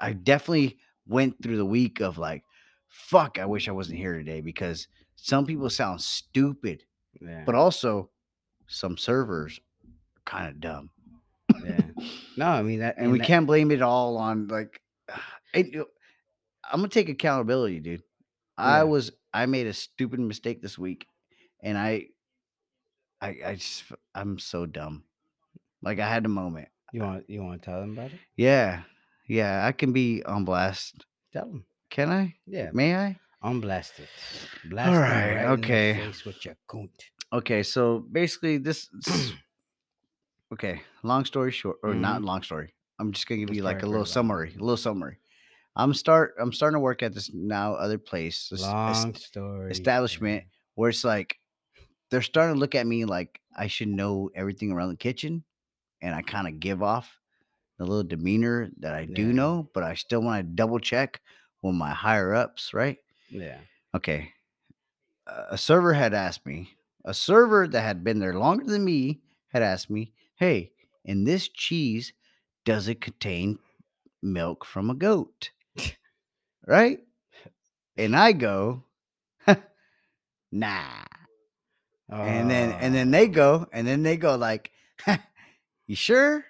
I definitely went through the week of like fuck. I wish I wasn't here today because some people sound stupid, yeah, but also some servers are kind of dumb. Yeah. No, I mean that, and we that- can't blame it all on like it, i'm gonna take accountability dude i was i made a stupid mistake this week and i i i just i'm so dumb like i had a moment You uh, want you want to tell them about it? yeah yeah i can be on blast Tell them. can i Yeah, may i I'm blasted. Blast them right, right okay. In the face with your coont. okay so basically this, this- okay long story short or not Mhm. long story i'm just gonna give Let's you like a little summary a little summary i'm start i'm starting to work at this now other place this- Long es- story. establishment where it's like they're starting to look at me like I should know everything around the kitchen, and I kind of give off the little demeanor that I do Yeah. know, but I still want to double check with my higher ups, right? Yeah. Okay. A a server had asked me, a server that had been there longer than me had asked me, hey, in this cheese, does it contain milk from a goat? right? And I go, nah. and then and then they Oh, go and then they go like you sure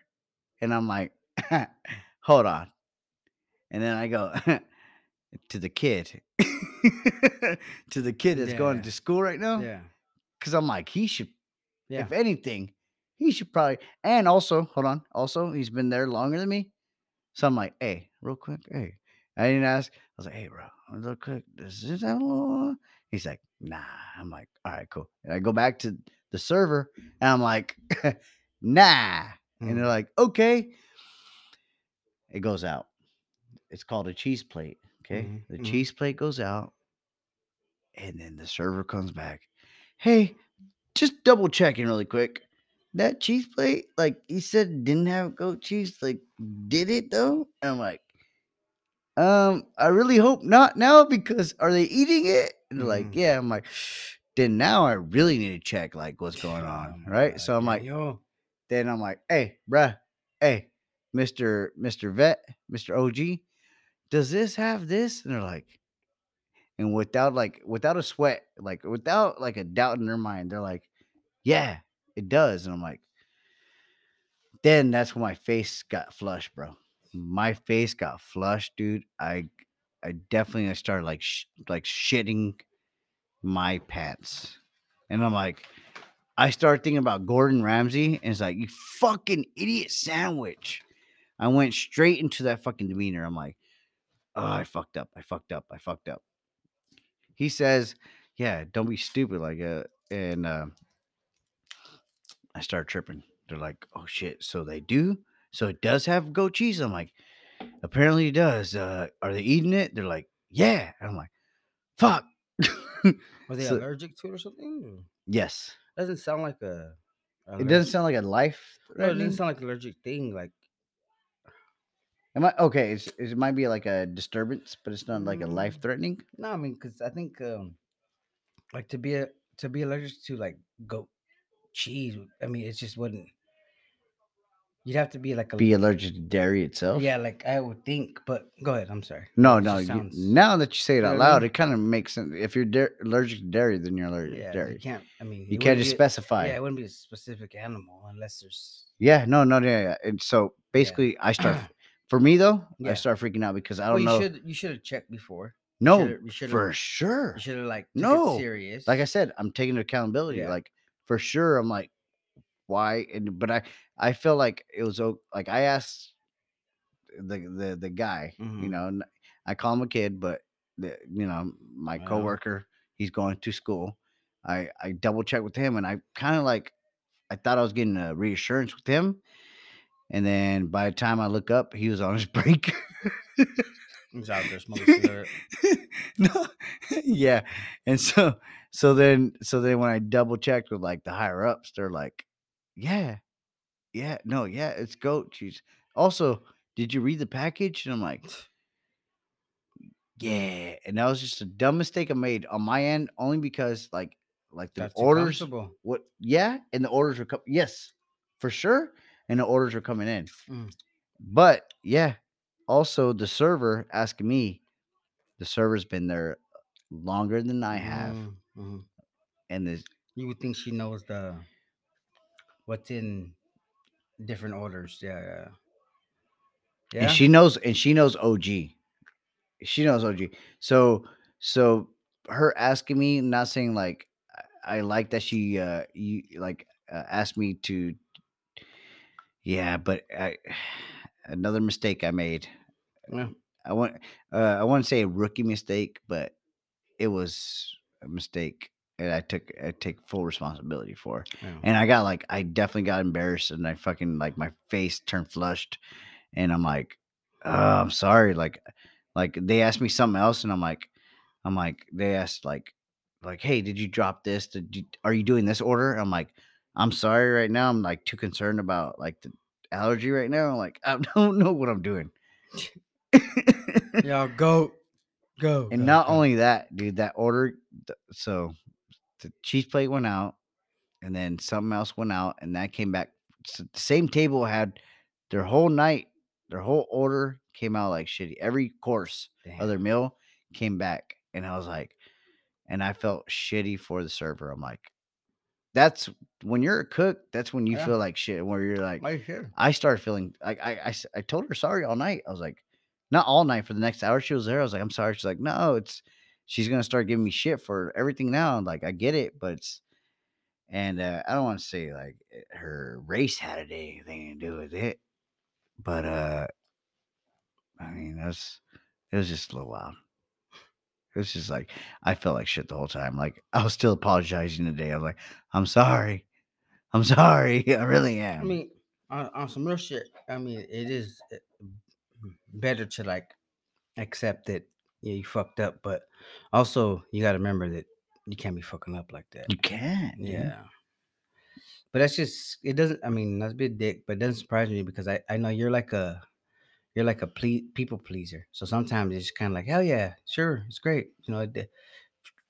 and i'm like hold on and then i go to the kid to the kid that's going to school right now Yeah. because i'm like he should Yeah. if anything he should probably and also hold on also he's been there longer than me. So i'm like hey real quick hey. I didn't ask i was like hey bro real quick does this have a little he's like nah. I'm like all right cool. And i go back to the server and i'm like nah. And they're Mhm. like okay. It goes out. It's called a cheese plate okay? Mhm, the mhm. cheese plate goes out and then the server comes back. Hey just double checking really quick that cheese plate like he said didn't have goat cheese like did it though and i'm like um i really hope not now because are they eating it and they're like Mhm. yeah i'm like then now i really need to check like what's going on right so i'm like yo. then I'm like, hey, bruh, hey, Mr. Mr. Vet, Mr. OG, does this have this? And they're like, and without like without a sweat, like without like a doubt in their mind, they're like, yeah, it does. And I'm like, then that's when my face got flushed, bro. My face got flushed, dude. I I definitely started like sh- like shitting my pants, and I'm like, I started thinking about Gordon Ramsay, and it's like, you fucking idiot sandwich. I went straight into that fucking demeanor. I'm like, oh, I fucked up. I fucked up. I fucked up. He says, yeah, don't be stupid like uh and uh, I start tripping. They're like, oh shit, so they do? So it does have goat cheese? I'm like, apparently it does. Uh, are they eating it? They're like, yeah. And I'm like, fuck. Were they So- allergic to it or something? Yes. Doesn't sound like a. It doesn't sound like a life. No, it doesn't sound like an allergic thing. Like Am I okay? It's, it might be like a disturbance, but it's not like a life Mm. threatening. no, I mean, because I think um, like to be a to be allergic to like goat cheese. I mean, it just wouldn't. You'd have to be like a Be allergic to dairy itself. yeah, like I would think. But go ahead. I'm sorry. No, no. you- sounds- now that you say it out loud, it kind of makes sense. If you're da- allergic to dairy, then you're allergic yeah, to dairy. you can't. I mean, You it can't wouldn't just be specify. Yeah, it wouldn't be a specific animal unless there's. Yeah, no, no, yeah, yeah. And so basically, I start. For me though, Yeah. I start freaking out because I Well, don't you know. should you should have checked before. no, should've- you should've- for sure. You should have like took No, it serious. Like I said, I'm taking accountability. Yeah. Like for sure, I'm like, why? And but I, I feel like it was like I asked the the the guy. You Mhm. know, i call him a kid, but the, you know, my Wow. coworker, he's going to school. I I double checked with him, and I kind of like, I thought I was getting a reassurance with him. And then by the time I look up, he was on his break. He's out there smoking cigarette. no, yeah. And so, so then, so then when I double checked with like the higher ups, they're like, yeah, Yeah, no, yeah, it's goat cheese. Also, did you read the package? And I'm like, yeah. And that was just a dumb mistake I made on my end, only because like like the too orders what yeah, and the orders were coming. Yes, for sure. And the orders were coming in. Mm. But yeah, also the server asking me, the server's been there longer than I have. Mm, mhm. And the You would think she knows the what's in different orders. Yeah, yeah. Yeah. and she knows and she knows OG. She knows OG. So so her asking me, not saying like I like that she uh you like uh, asked me to yeah, but I another mistake I made. Yeah. I want uh I want to say a rookie mistake, but it was mistake and I took I take full responsibility for. yeah. And I got like I definitely got embarrassed and I fucking like my face turned flushed and I'm like, oh, I'm sorry. Like like they asked me something else and I'm like, I'm like, they asked like like, hey, did you drop this? Did you are you doing this order? I'm like, I'm sorry right now. I'm like too concerned about like the allergy right now. I'm like, I don't know what I'm doing. Yo, go, go. And go, not go. only that, dude, that order. So the cheese plate went out, and then something else went out, and that came back. So the same table had their whole night, their whole order came out like shitty. Every course of Damn. their meal came back, and I was like, and I felt shitty for the server. I'm like, that's when you're a cook. That's when you Yeah. feel like shit. Where you're like, Right. I started feeling like I, I told her sorry all night. I was like, not all night for the next hour she was there. I was like, I'm sorry. She's like, no, it's she's gonna start giving me shit for everything now. Like, I get it, but and uh, I don't want to say like her race had anything to do with it, but uh, I mean that's it was just a little wild. It was just like I felt like shit the whole time. Like I was still apologizing today. I was like, I'm sorry. I'm sorry. I really am. I mean, on, on some real shit. I mean, it is uh, better to like accept that yeah you fucked up, but also you got to remember that you can't be fucking up like that. you can. dude. Yeah. But that's just it doesn't I mean that's a bit dick, but it doesn't surprise me because I, I know you're like a you're like a ple- people pleaser. So sometimes it's kind of like, hell yeah, sure, it's great. You know, it,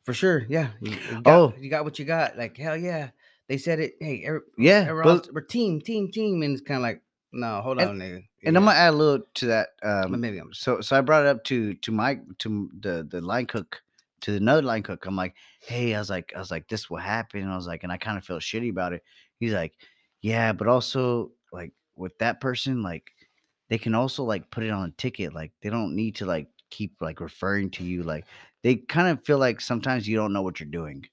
for sure, yeah. You, you got, Oh. you got what you got. Like, hell yeah. They said it, hey, every, Yeah. we're, but- we're team, team, team. And it's kind of like, no, hold And- on, nigga. And I'm gonna add a little to that. Um, maybe I'm so so I brought it up to to my to the the line cook to another line cook. I'm like, hey, I was like, I was like, this will happen. I was like, and I kind of felt shitty about it. He's like, yeah, but also like with that person, like they can also like put it on a ticket. Like they don't need to like keep like referring to you. Like they kind of feel like sometimes you don't know what you're doing,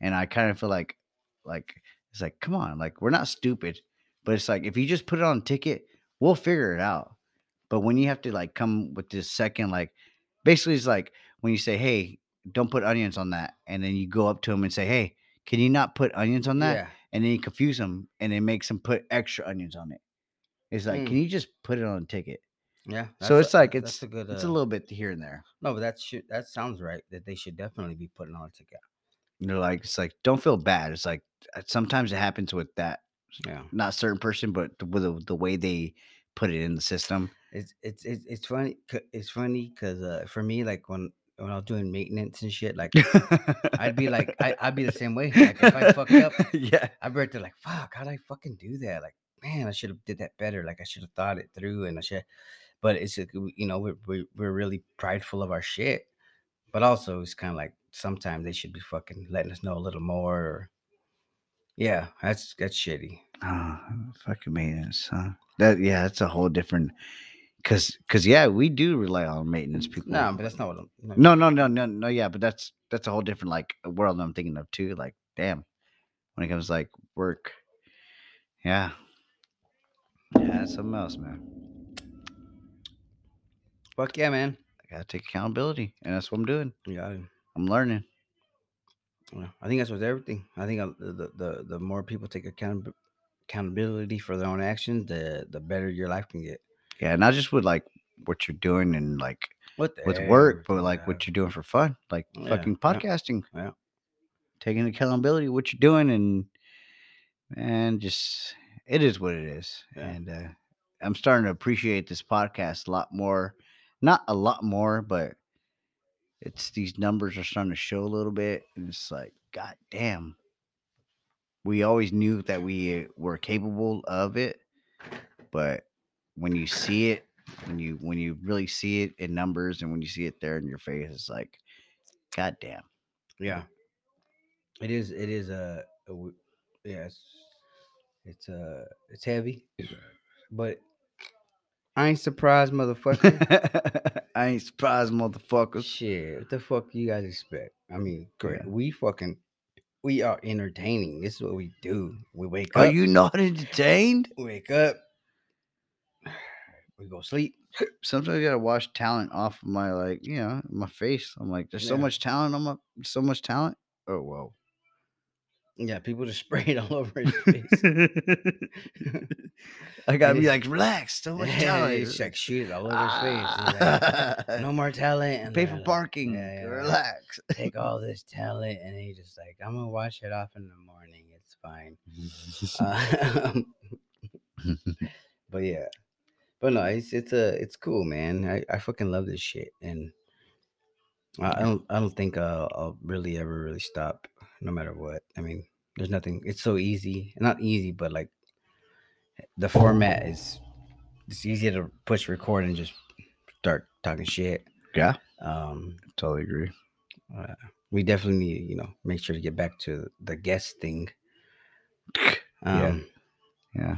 and I kind of feel like like it's like come on, like we're not stupid, but it's like if you just put it on a ticket, we'll figure it out. But when you have to like come with this second, like basically it's like when you say, Hey, don't put onions on that, and then you go up to them and say, Hey, can you not put onions on that? yeah. And then you confuse them and it makes them put extra onions on it. It's like, Mm. can you just put it on a ticket? Yeah. so it's a- like it's a good, it's a uh, little bit here and there. no, but that should, that sounds right. That they should definitely be putting on a together. You know, like it's like don't feel bad. It's like uh, sometimes it happens with that Yeah. not certain person, but with the, the way they put it in the system. It's it's it's, it's funny. It's funny because uh, for me, like when when I was doing maintenance and shit, like I'd be like, I, I'd be the same way. Like if I fucked up, yeah, I'd be right there like, fuck, how'd I fucking do that? Like, man, I should have did that better. Like I should have thought it through and I should. But it's you know we're we're, we're really prideful of our shit. But also it's kind of like sometimes they should be fucking letting us know a little more. Or, yeah, that's that's shitty. oh, fucking maintenance, huh? That yeah, that's a whole different. Cause, cause yeah, we do rely on maintenance people. No, but that's not what I'm. no, No, no, no, no, no. Yeah, but that's that's a whole different like world I'm thinking of too. Like, damn, when it comes to, like work, yeah, yeah, that's something else, man. Fuck yeah, man. I gotta take accountability, and that's what I'm doing. Yeah, I'm learning. Yeah, I think that's with everything. I think uh, the the the, more people take account accountability for their own actions, the the better your life can get. Yeah, not just with like what you're doing and like With with work, but like yeah. what you're doing for fun, like Yeah, fucking podcasting. yeah. Taking accountability what you're doing and and just it is what it is, Yeah. and uh, I'm starting to appreciate this podcast a lot more. Not a lot more, but it's these numbers are starting to show a little bit, and it's like, god damn. We always knew that we were capable of it, but when you see it, when you when you really see it in numbers, and when you see it there in your face, it's like, god damn. Yeah. It is. It is a. a yeah. It's. It's uh. It's heavy, but I ain't surprised, motherfucker. I ain't surprised, motherfuckers. Shit, what the fuck you guys expect? I mean, great. Yeah. We fucking. We are entertaining. This is what we do. We wake Are up. Are you not entertained? we wake up. We go sleep. Sometimes I gotta wash talent off of my like, you know, my face. I'm like, there's so much talent on my, so much talent. Oh whoa. Yeah, people just spray it all over his face. I gotta be like, relax. So much talent. Like shoot it all over his face. Like, Ah. no more talent. And Pay for like, parking. yeah, yeah, relax. Take all this talent, and he just like, I'm gonna wash it off in the morning. It's fine. Uh, but yeah, but no, it's it's a it's cool, man. I, I fucking love this shit, and I, I don't I don't think uh, I'll really ever really stop, no matter what. I mean, there's nothing. It's so easy, not easy, but like the format is it's easy to push record and just start talking shit. yeah, Um, totally agree. uh, we definitely need you know make sure to get back to the guest thing. Yeah. Um, Yeah.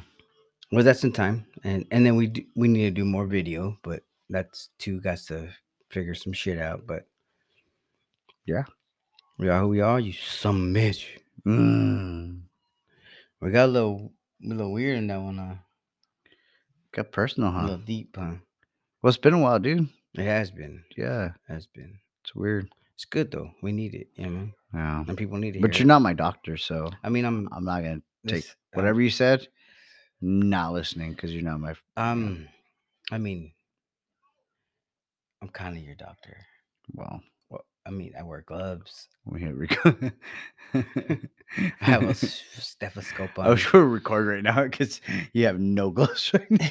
Well, that's in time, and and then we do, we need to do more video, but that's two guys to figure some shit out. But Yeah. we are who we are. You some bitch. Mm. We got a little a little weird in that one. Uh, Got personal, huh? a huh? little deep, huh? Well, it's been a while, dude. It has been, Yeah, it has been. it's weird. It's good though. We need it, you know, Yeah. and people need it. But you're not my doctor, so I mean, I'm I'm not gonna take this- whatever you said. Not listening because you're not my. Um, I mean, I'm kind of your doctor. Well, I mean, I wear gloves. we here we go. I have a s- stethoscope on. I wish we were recording right now because you have no gloves right now.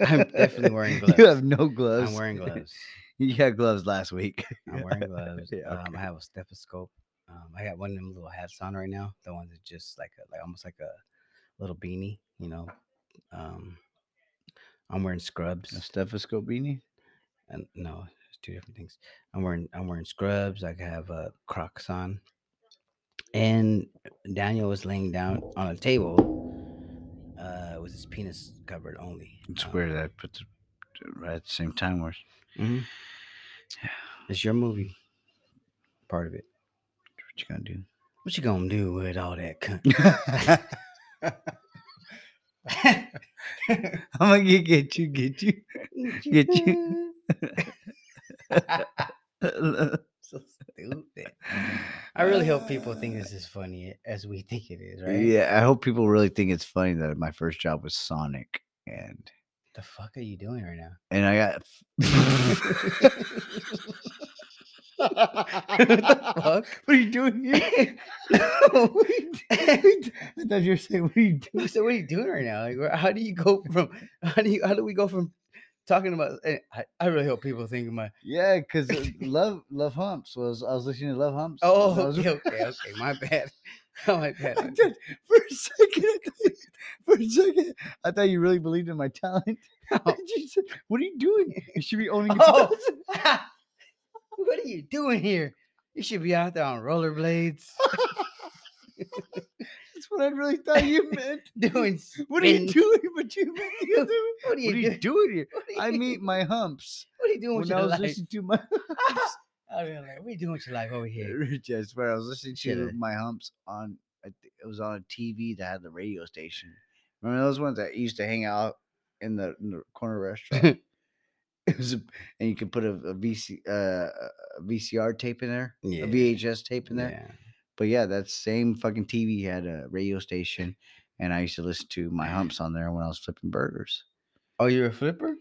I'm definitely wearing gloves. You have no gloves. I'm wearing gloves. You had gloves last week. I'm wearing gloves. Yeah, um. I have a stethoscope. Um, I got one of them little hats on right now. The one that's just like a, like almost like a little beanie, you know. Um, I'm wearing scrubs. A stethoscope beanie. And no, it's two different things. I'm wearing I'm wearing scrubs. I have uh, Crocs on. And Daniel was laying down on a table uh, with his penis covered only. It's Um, weird that I put the right at the same time. Where mhm. It's your movie. Part of it. what you gonna do? What you gonna do with all that cunt? I'm gonna get, get you, get you. Get you. so stupid. I really hope people think uh. this is funny as we think it is, right? Yeah, I hope people really think it's funny that my first job was Sonic, and The fuck are you doing right now? and I got. what the fuck? What are you doing here? what are you doing? I thought you were saying, "What are you doing?" So what are you doing right now? Like, how do you go from? How do you? How do we go from talking about? eh, I, I really hope people think of my. Yeah, because love love humps was I was listening to Love Humps. Oh, was- okay, okay, okay. My bad. Oh, my bad. I did- for a second, I thought you- for a second, I thought you really believed in my talent. Oh. said, "What are you doing? You should be owning." Oh, what are you doing here? You should be out there on rollerblades That's what I really thought you meant. doing. What are you doing? But you meant the other. What are you, What are you doing? doing here? I meet my humps What are you doing with when I your was life? listening to my. I mean, like, what are you doing with your life over here? Rich, I swear, I was listening to my humps on. It was on a TV that had the radio station. Remember those ones that used to hang out in the, in the corner restaurant? it was, a, and you could put a, a VC, uh, a VCR tape in there, Yeah. a VHS tape in there. Yeah. But yeah, that same fucking TV had a radio station, and I used to listen to my humps on there when I was flipping burgers. Oh, you're a flipper?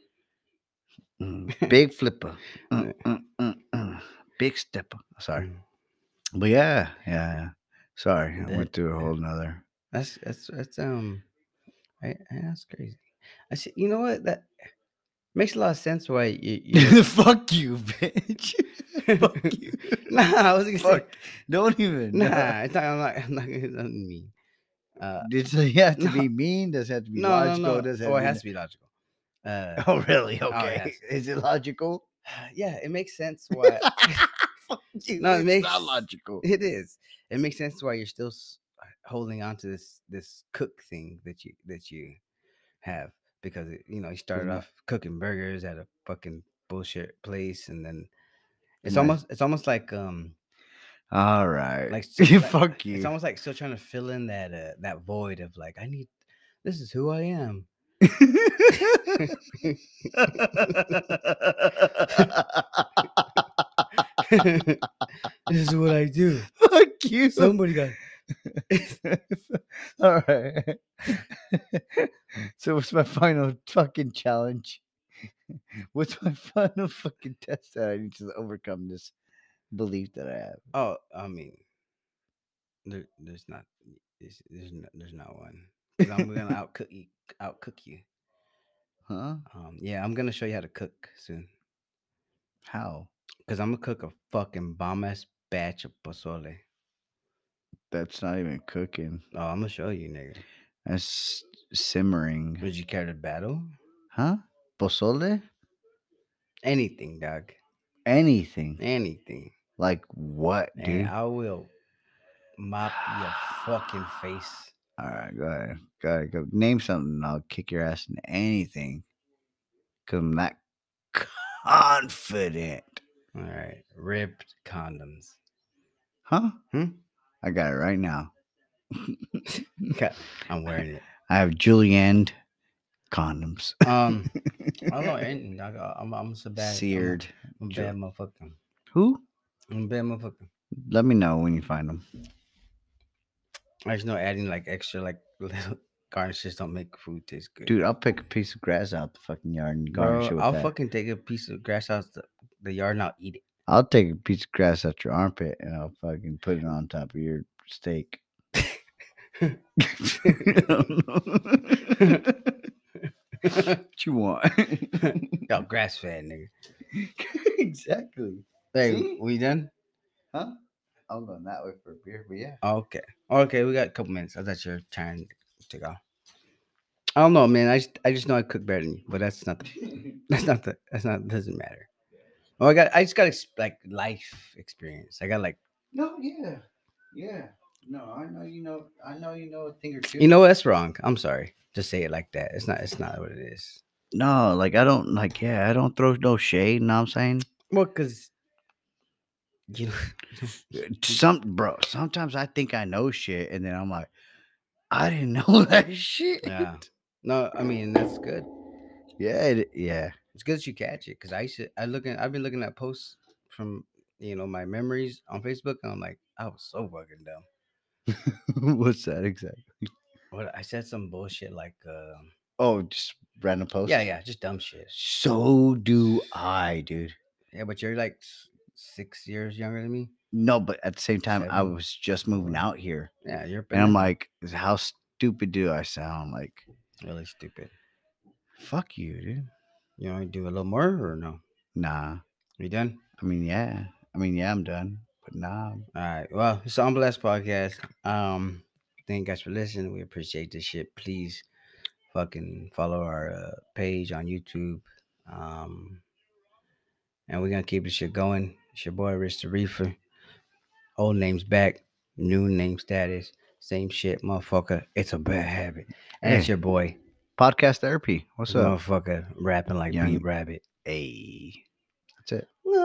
Mm, Big flipper, Uh, uh, uh, uh, big stepper. Sorry, Mm. but yeah, yeah, yeah. Sorry, I That- went through a whole nother. That's that's that's um? Yeah, that's crazy. I said, You know what? That makes a lot of sense. Why you? you Fuck you, bitch. Fuck you. nah, I was gonna say. Don't even. Nah, it's not, I'm not. I'm not gonna nothing mean. Uh, Does it have to No. be mean? Does it have to be no, logical? no, no. Does it oh, it has to be logical. Uh. Oh, really? Oh, it Okay. Is it logical? yeah, it makes sense why. Fuck you. No, it it's makes- not logical. It is. It makes sense why you're still holding on to this this cook thing that you that you have because it, you know he started Mhm. off cooking burgers at a fucking bullshit place and then it's almost it's almost like um All right. like Like, like- fuck you. It's almost like still trying to fill in that uh, that void of like I need this is who I am. this is what I do. fuck you. Somebody got All right. so what's my final fucking challenge? What's my final fucking test that I need to overcome this belief that I have? Oh, I mean, there, there's not, there's, there's not, there's not one. I'm gonna outcook you, outcook you. Huh? Um, yeah, I'm gonna show you how to cook soon. How? Cause I'm gonna cook a fucking bomb ass batch of pozole. That's not even cooking. Oh, I'm gonna show you, nigga. That's simmering. Would you care to battle? Huh? Pozole? Anything, dog. Anything. Anything. Like what, And dude? I will mop your fucking face. All right, go ahead. Go ahead. Go name something. and I'll kick your ass in anything. Cause I'm that confident. All right, ripped condoms. Huh? Hmm? I got it right now. Okay, I'm wearing it. I have Julienne condoms. Um, I don't know anything. Dog. I'm, I'm so bad. I'm a- Seared. I'm a bad motherfucker. Who? I'm a bad motherfucker. Let me know when you find them. I just know adding like extra like little garnishes don't make food taste good. Dude, I'll pick a piece of grass out the fucking yard and garnish Bro, it with I'll that. fucking take a piece of grass out the, the yard and I'll eat it. I'll take a piece of grass out your armpit and I'll fucking put it on top of your steak. what you want? Yo, grass fed nigga. exactly. Hey, See? we done? Huh? I'm going that way for a beer, but yeah. Okay. Okay, we got a couple minutes. I thought you were trying to go. I don't know, man. I just I just know I cook better than you, but that's not the that's not the that's not doesn't matter. Oh, I got I just got ex- like life experience. I got like no, yeah, yeah. No, I know you know. I know you know a thing or two. you know? That's wrong. I'm sorry. Just say it like that. It's not it's not what it is. No, like I don't like. Yeah, I don't throw no shade. You Know what I'm saying? Well, because you know Uh, Some bro. Sometimes I think I know shit, and then I'm like, I didn't know that shit. Yeah. No, I mean that's good. yeah, it, yeah. It's good that you catch it because I used to I looking I've been looking at posts from you know my memories on Facebook and I'm like I was so fucking dumb. What's that exactly? What I said some bullshit like uh Oh, just random post. yeah yeah just dumb shit. So do I, dude. Yeah, but you're like six years younger than me. No, but at the same time, I was just moving out here, Yeah, you're and I'm like, how stupid do I sound? Like, really stupid. fuck you, dude. You want to do a little more or no? Nah. You done? I mean, yeah. I mean, yeah, I'm done. But nah. All right. Well, it's on Blast Podcast. Um, thank you guys for listening. We appreciate this shit. Please fucking follow our uh, page on YouTube. Um, and we're gonna keep this shit going. It's your boy Rich the Reefer. Old name's back, new name status, same shit, motherfucker. It's a bad habit. And it's your boy, Podcast therapy. What's up? motherfucker, rapping like Young- B-Rabbit. Hey. That's it.